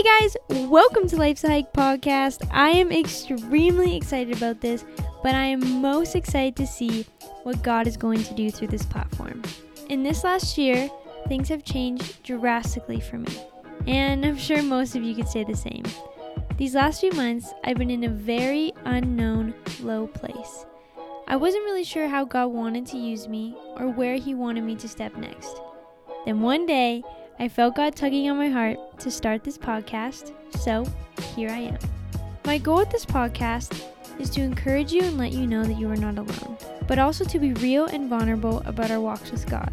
Hey guys, welcome to Life's Hike podcast. I am extremely excited about this, but I am most excited to see what God is going to do through this platform. In this last year, things have changed drastically for me, and I'm sure most of you could say the same. These last few months, I've been in a very unknown, low place. I wasn't really sure how God wanted to use me or where He wanted me to step next. Then one day, I felt God tugging on my heart to start this podcast, so here I am. My goal with this podcast is to encourage you and let you know that you are not alone, but also to be real and vulnerable about our walks with God.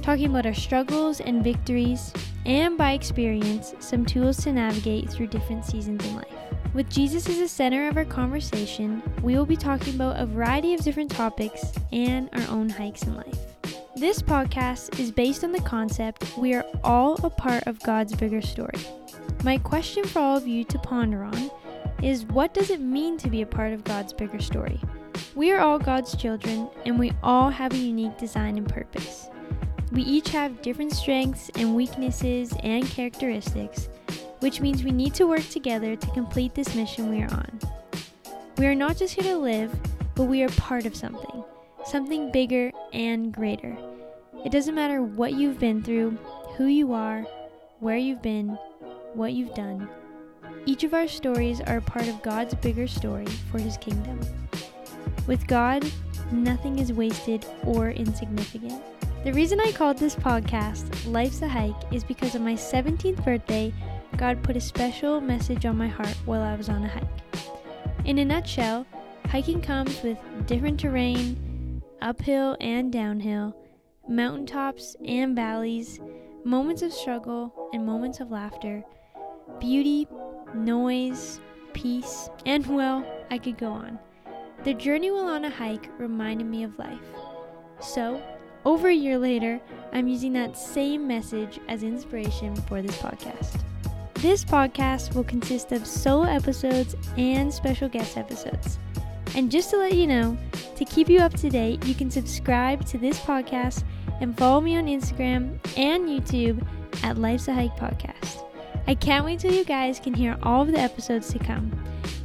Talking about our struggles and victories, and by experience, some tools to navigate through different seasons in life. With Jesus as the center of our conversation, we will be talking about a variety of different topics and our own hikes in life. This podcast is based on the concept we are all a part of God's bigger story. My question for all of you to ponder on is what does it mean to be a part of God's bigger story? We are all God's children, and we all have a unique design and purpose. We each have different strengths and weaknesses and characteristics, which means we need to work together to complete this mission we are on. We are not just here to live, but we are part of something, something bigger and greater. It doesn't matter what you've been through, who you are, where you've been, what you've done. Each of our stories are a part of God's bigger story for His kingdom. With God, nothing is wasted or insignificant. The reason I called this podcast Life's a Hike is because on my 17th birthday, God put a special message on my heart while I was on a hike. In a nutshell, hiking comes with different terrain, uphill and downhill mountaintops and valleys, moments of struggle and moments of laughter, beauty, noise, peace, and well, I could go on. The journey while on a hike reminded me of life. So, over a year later, I'm using that same message as inspiration for this podcast. This podcast will consist of solo episodes and special guest episodes. And just to let you know, to keep you up to date, you can subscribe to this podcast and follow me on Instagram and YouTube at Life's a Hike Podcast. I can't wait till you guys can hear all of the episodes to come.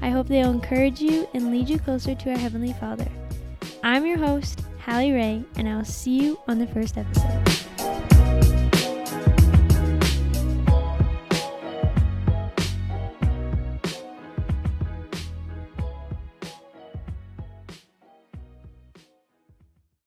I hope they'll encourage you and lead you closer to our Heavenly Father. I'm your host, Hallie Ray, and I'll see you on the first episode.